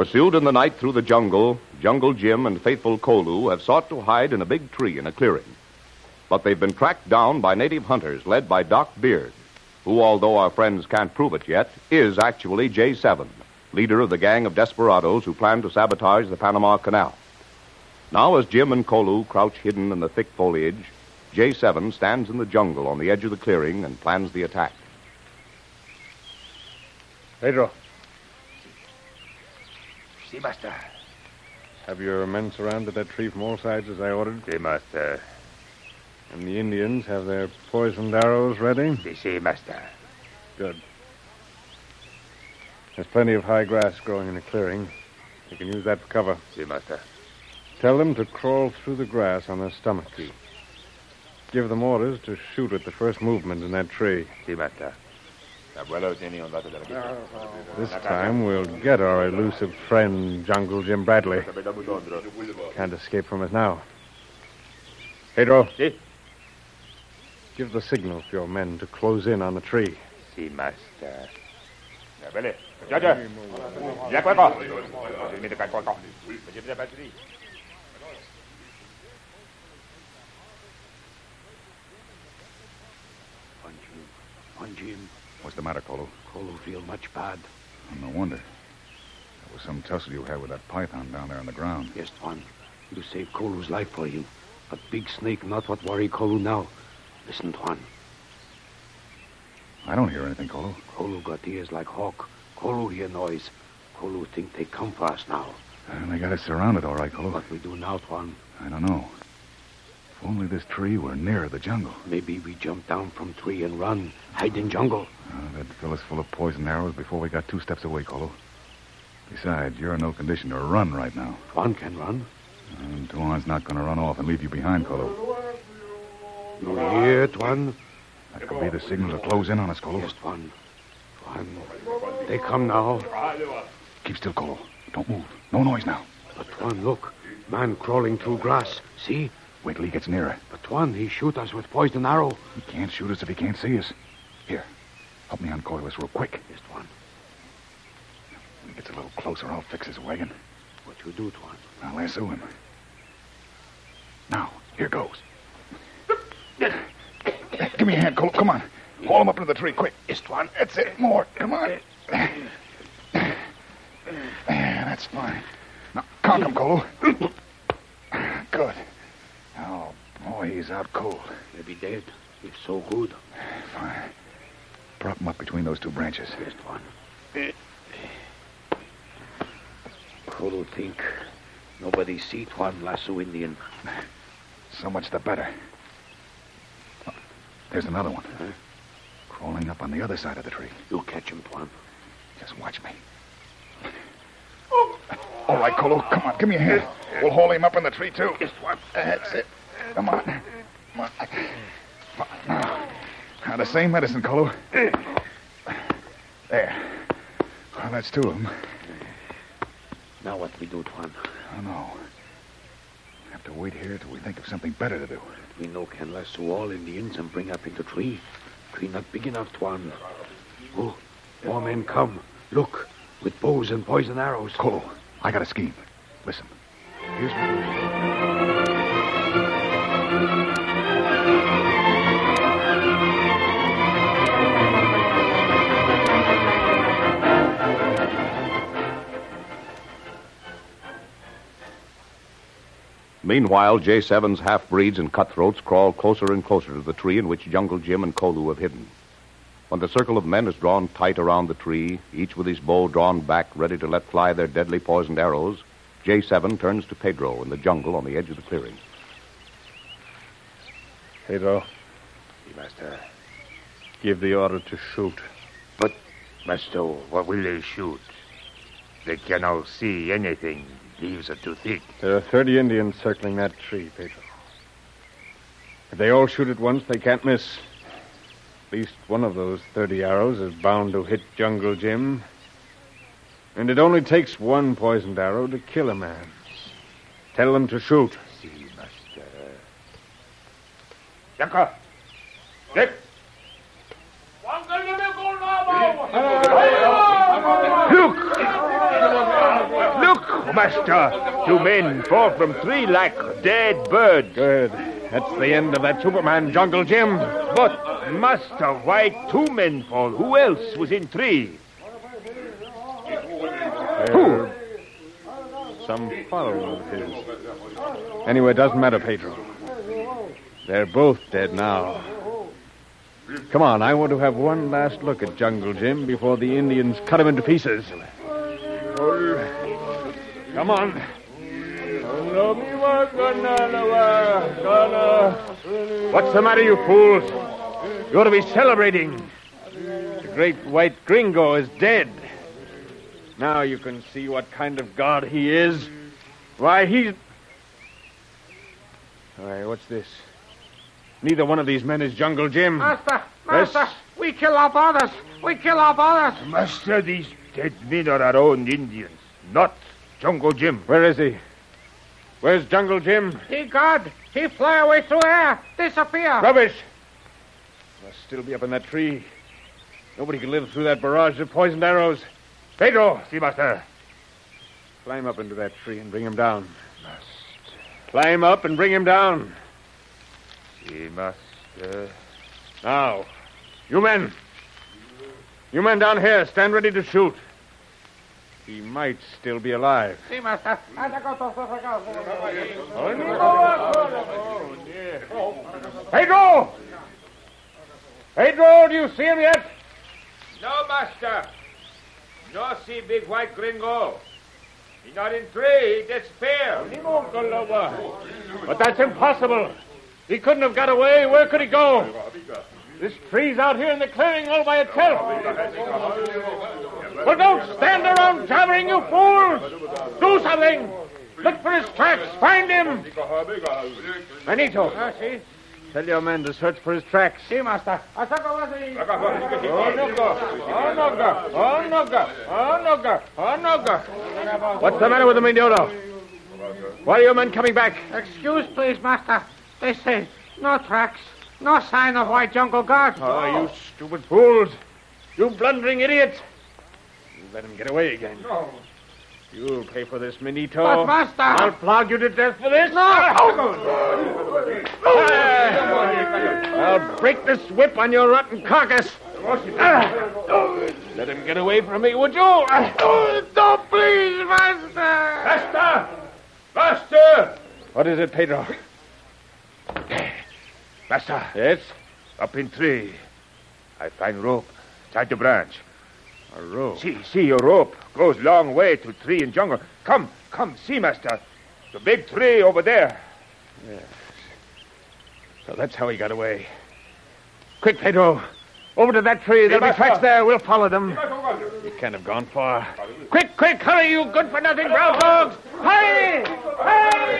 Pursued in the night through the jungle, Jungle Jim and faithful Kolu have sought to hide in a big tree in a clearing. But they've been tracked down by native hunters led by Doc Beard, who, although our friends can't prove it yet, is actually J7, leader of the gang of desperados who plan to sabotage the Panama Canal. Now, as Jim and Kolu crouch hidden in the thick foliage, J7 stands in the jungle on the edge of the clearing and plans the attack. Pedro, Si, master. have your men surrounded that tree from all sides as I ordered? Si, master. And the Indians have their poisoned arrows ready? Si, si, master. Good. There's plenty of high grass growing in the clearing. You can use that for cover. Si, master. Tell them to crawl through the grass on their stomachs. Give them orders to shoot at the first movement in that tree. Si, master. This time we'll get our elusive friend, Jungle Jim Bradley. Can't escape from us now. Pedro. Si. Give the signal for your men to close in on the tree. Si, master. Bele. Jaja. Ya cueco. Mira, cueco. One Jim. One Jim. What's the matter, Kolu? Kolu feel much bad. Oh, no wonder. That was some tussle you had with that python down there on the ground. Yes, Tuan. You saved Kolu's life for you. But big snake not what worry Kolu now. Listen, Tuan. I don't hear anything, Colo. Kolu got ears like hawk. Kolu hear noise. Kolu think they come for us now. And they got us surrounded, all right, Kolu. What we do now, Tuan? I don't know. If only this tree were nearer the jungle. Maybe we jump down from tree and run. Hide in jungle. They'd fill us full of poison arrows before we got two steps away, Kolu. Besides, you're in no condition to run right now. Tuan can run. And Tuan's not going to run off and leave you behind, Kolu. You hear, Tuan? That could be the signal to close in on us, Kolu. Yes, Tuan. Tuan. They come now. Keep still, Kolu. Don't move. No noise now. But Tuan, look. Man crawling through grass. See? Wait till he gets nearer. But Tuan, he shoot us with poison arrow. He can't shoot us if he can't see us. Here, help me uncoil this real quick. Yes, Tuan. When he gets a little closer, I'll fix his wagon. What you do, Tuan? I'll lasso him. Now, here goes. Give me a hand, Cole. Come on. Haul him up into the tree, quick. Yes, Tuan. That's it. More. Come on. Yeah, that's fine. Now, conk him, Cole. Good. Oh, boy, he's out cold. Maybe dead. He's so good. Fine. Prop him up between those two branches. Yes, Tuan. Kolu think nobody see Tuan lasso Indian. So much the better. Oh, There's another one. Huh? Crawling up on the other side of the tree. You'll catch him, Tuan. Just watch me. All right, Kolu. Come on, give me a hand. We'll haul him up in the tree, too. Yes, Tuan. That's it. Come on. Come on. Now, the same medicine, Kolu. There. Well, that's two of them. Now what do we do, Tuan? I don't know. Have to wait here till we think of something better to do. We no can lasso all Indians and bring up into tree. Tree not big enough, Tuan. Oh, more men come. Look, with bows and poison arrows. Kolu, I got a scheme. Listen. Here's Meanwhile, J7's half breeds and cutthroats crawl closer and closer to the tree in which Jungle Jim and Kolu have hidden. When the circle of men is drawn tight around the tree, each with his bow drawn back, ready to let fly their deadly poisoned arrows, J7 turns to Pedro in the jungle on the edge of the clearing. Pedro, Si, master. give the order to shoot. But, master, what will they shoot? They cannot see anything. Leaves are too thick. There are 30 Indians circling that tree, Pedro. If they all shoot at once, they can't miss. At least one of those 30 arrows is bound to hit Jungle Jim. And it only takes one poisoned arrow to kill a man. Tell them to shoot. Si, master. Yanka! Dick! Look! Look, master! Two men fall from three like dead birds. Good. That's the end of that Superman, Jungle Jim. But, master, why two men fall? Who else was in tree? Who? Some follower of his. Anyway, it doesn't matter, Pedro. They're both dead now. Come on, I want to have one last look at Jungle Jim before the Indians cut him into pieces. Come on. What's the matter, you fools? You ought to be celebrating. The great white gringo is dead. Now you can see what kind of god he is. Why, he's. Why, what's this? Neither one of these men is Jungle Jim. Master, Yes? master, we kill our brothers. We kill our brothers. Master, these dead men are our own Indians, not Jungle Jim. Where is he? Where's Jungle Jim? He God, he fly away through air, disappear. Rubbish! Must still be up in that tree. Nobody can live through that barrage of poisoned arrows. Pedro, Si, master. climb up into that tree and bring him down. Must. Climb up and bring him down. Si, master. Now, you men. You men down here, stand ready to shoot. He might still be alive. See, master. Ah, Pedro! Pedro, do you see him yet? No, master. No see big white gringo. He not in tree. He disappear. But that's impossible. He couldn't have got away. Where could he go? This tree's out here in the clearing all by itself. Well, don't stand around jabbering, you fools! Do something! Look for his tracks. Find him! Manito. Ah, see, Tell your men to search for his tracks. see, master. Oh. Oh. Oh. Oh. Oh. What's the matter with the Mindoro? Why are your men coming back? Excuse, please, master. They say no tracks, no sign of white jungle guard. Oh, you stupid fools. You blundering idiots. Let him get away again. You'll pay for this, Minito. But, master- I'll flog you to death for this. No. I'll break this whip on your rotten carcass. Let him get away from me, would you? Don't please, master. Master! Master! What is it, Pedro? Master, Yes? up in tree. I find rope tied to branch. A rope. See, see, your rope goes long way to tree and jungle. Come, come, see, master. The big tree over there. Yes. So that's how he got away. Quick, Pedro. Over to that tree. There'll be tracks there. We'll follow them. He can't have gone far. Quick, quick, hurry, you good-for-nothing brown dogs! Hurry! Hurry!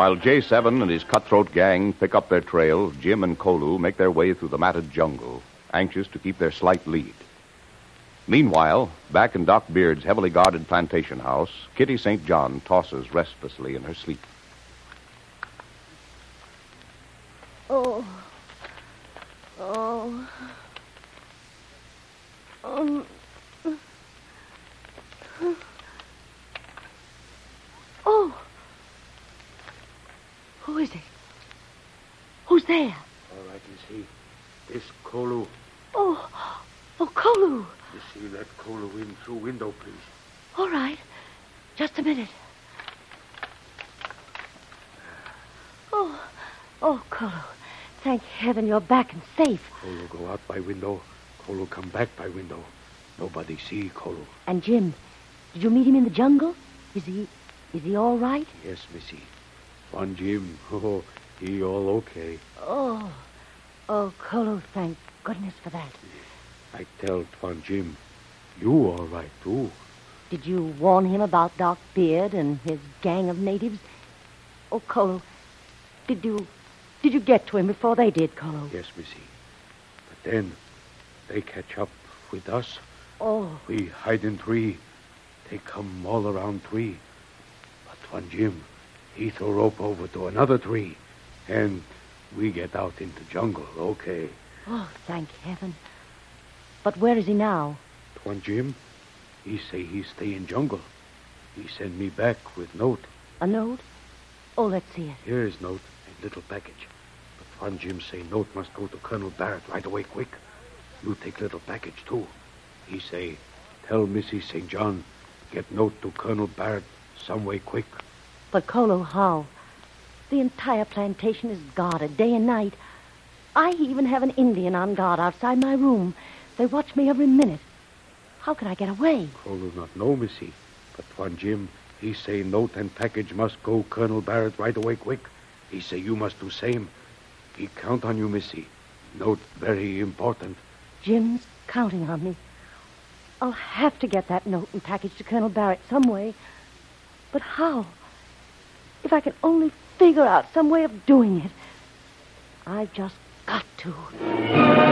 While J7 and his cutthroat gang pick up their trail, Jim and Kolu make their way through the matted jungle, anxious to keep their slight lead. Meanwhile, back in Doc Beard's heavily guarded plantation house, Kitty St. John tosses restlessly in her sleep. Oh. Oh. Um. Oh. there? All I can see. This Kolu. Oh, oh, Kolu. You see that Kolu in through window, please. All right. Just a minute. Oh, oh, Kolu. Thank heaven you're back and safe. Kolu go out by window. Kolu come back by window. Nobody see Kolu. And Jim, did you meet him in the jungle? Is he, is he all right? Yes, Missy. Tuan Jim. Oh, he all okay. Oh, oh, Kolu, thank goodness for that. I tell Tuan Jim, you all right too. Did you warn him about Doc Beard and his gang of natives? Oh, Kolu, did you, did you get to him before they did, Kolu? Yes, Missy. But then they catch up with us. Oh, We hide in tree. They come all around tree. But Tuan Jim, he throw rope over to another tree. And we get out into jungle, okay. oh, thank heaven. But where is he now? Tuan Jim, he say he stay in jungle. He send me back with note. A note? Oh, let's see it. Here is note little package. But Tuan Jim say note must go to Colonel Barrett right away quick. You take little package too. He say, tell Missy St. John, get note to Colonel Barrett some way quick. But Kolu, how? The entire plantation is guarded day and night. I even have an Indian on guard outside my room. They watch me every minute. How can I get away? Kolu not know, Missy. But Tuan Jim, he say note and package must go Colonel Barrett right away quick. He say you must do same. He count on you, Missy. Note very important. Jim's counting on me. I'll have to get that note and package to Colonel Barrett some way. But how? If I can only figure out some way of doing it. I've just got to.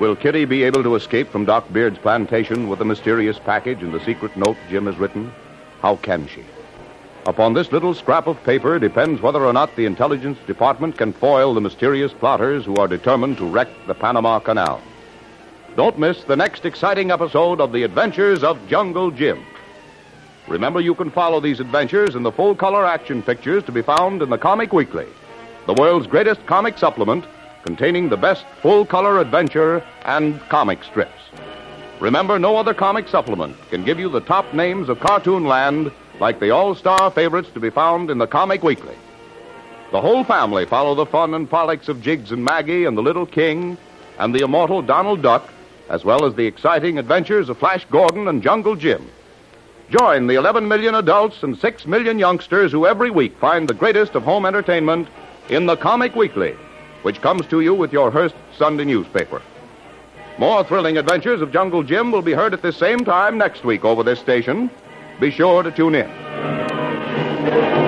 Will Kitty be able to escape from Doc Beard's plantation with the mysterious package and the secret note Jim has written? How can she? Upon this little scrap of paper depends whether or not the Intelligence Department can foil the mysterious plotters who are determined to wreck the Panama Canal. Don't miss the next exciting episode of The Adventures of Jungle Jim. Remember, you can follow these adventures in the full color action pictures to be found in the Comic Weekly, the world's greatest comic supplement containing the best full color adventure and comic strips. Remember, no other comic supplement can give you the top names of cartoon land like the all star favorites to be found in the Comic Weekly. The whole family follow the fun and frolics of Jiggs and Maggie and the Little King and the immortal Donald Duck, as well as the exciting adventures of Flash Gordon and Jungle Jim. Join the 11 million adults and 6 million youngsters who every week find the greatest of home entertainment in the Comic Weekly, which comes to you with your Hearst Sunday newspaper. More thrilling adventures of Jungle Jim will be heard at this same time next week over this station. Be sure to tune in.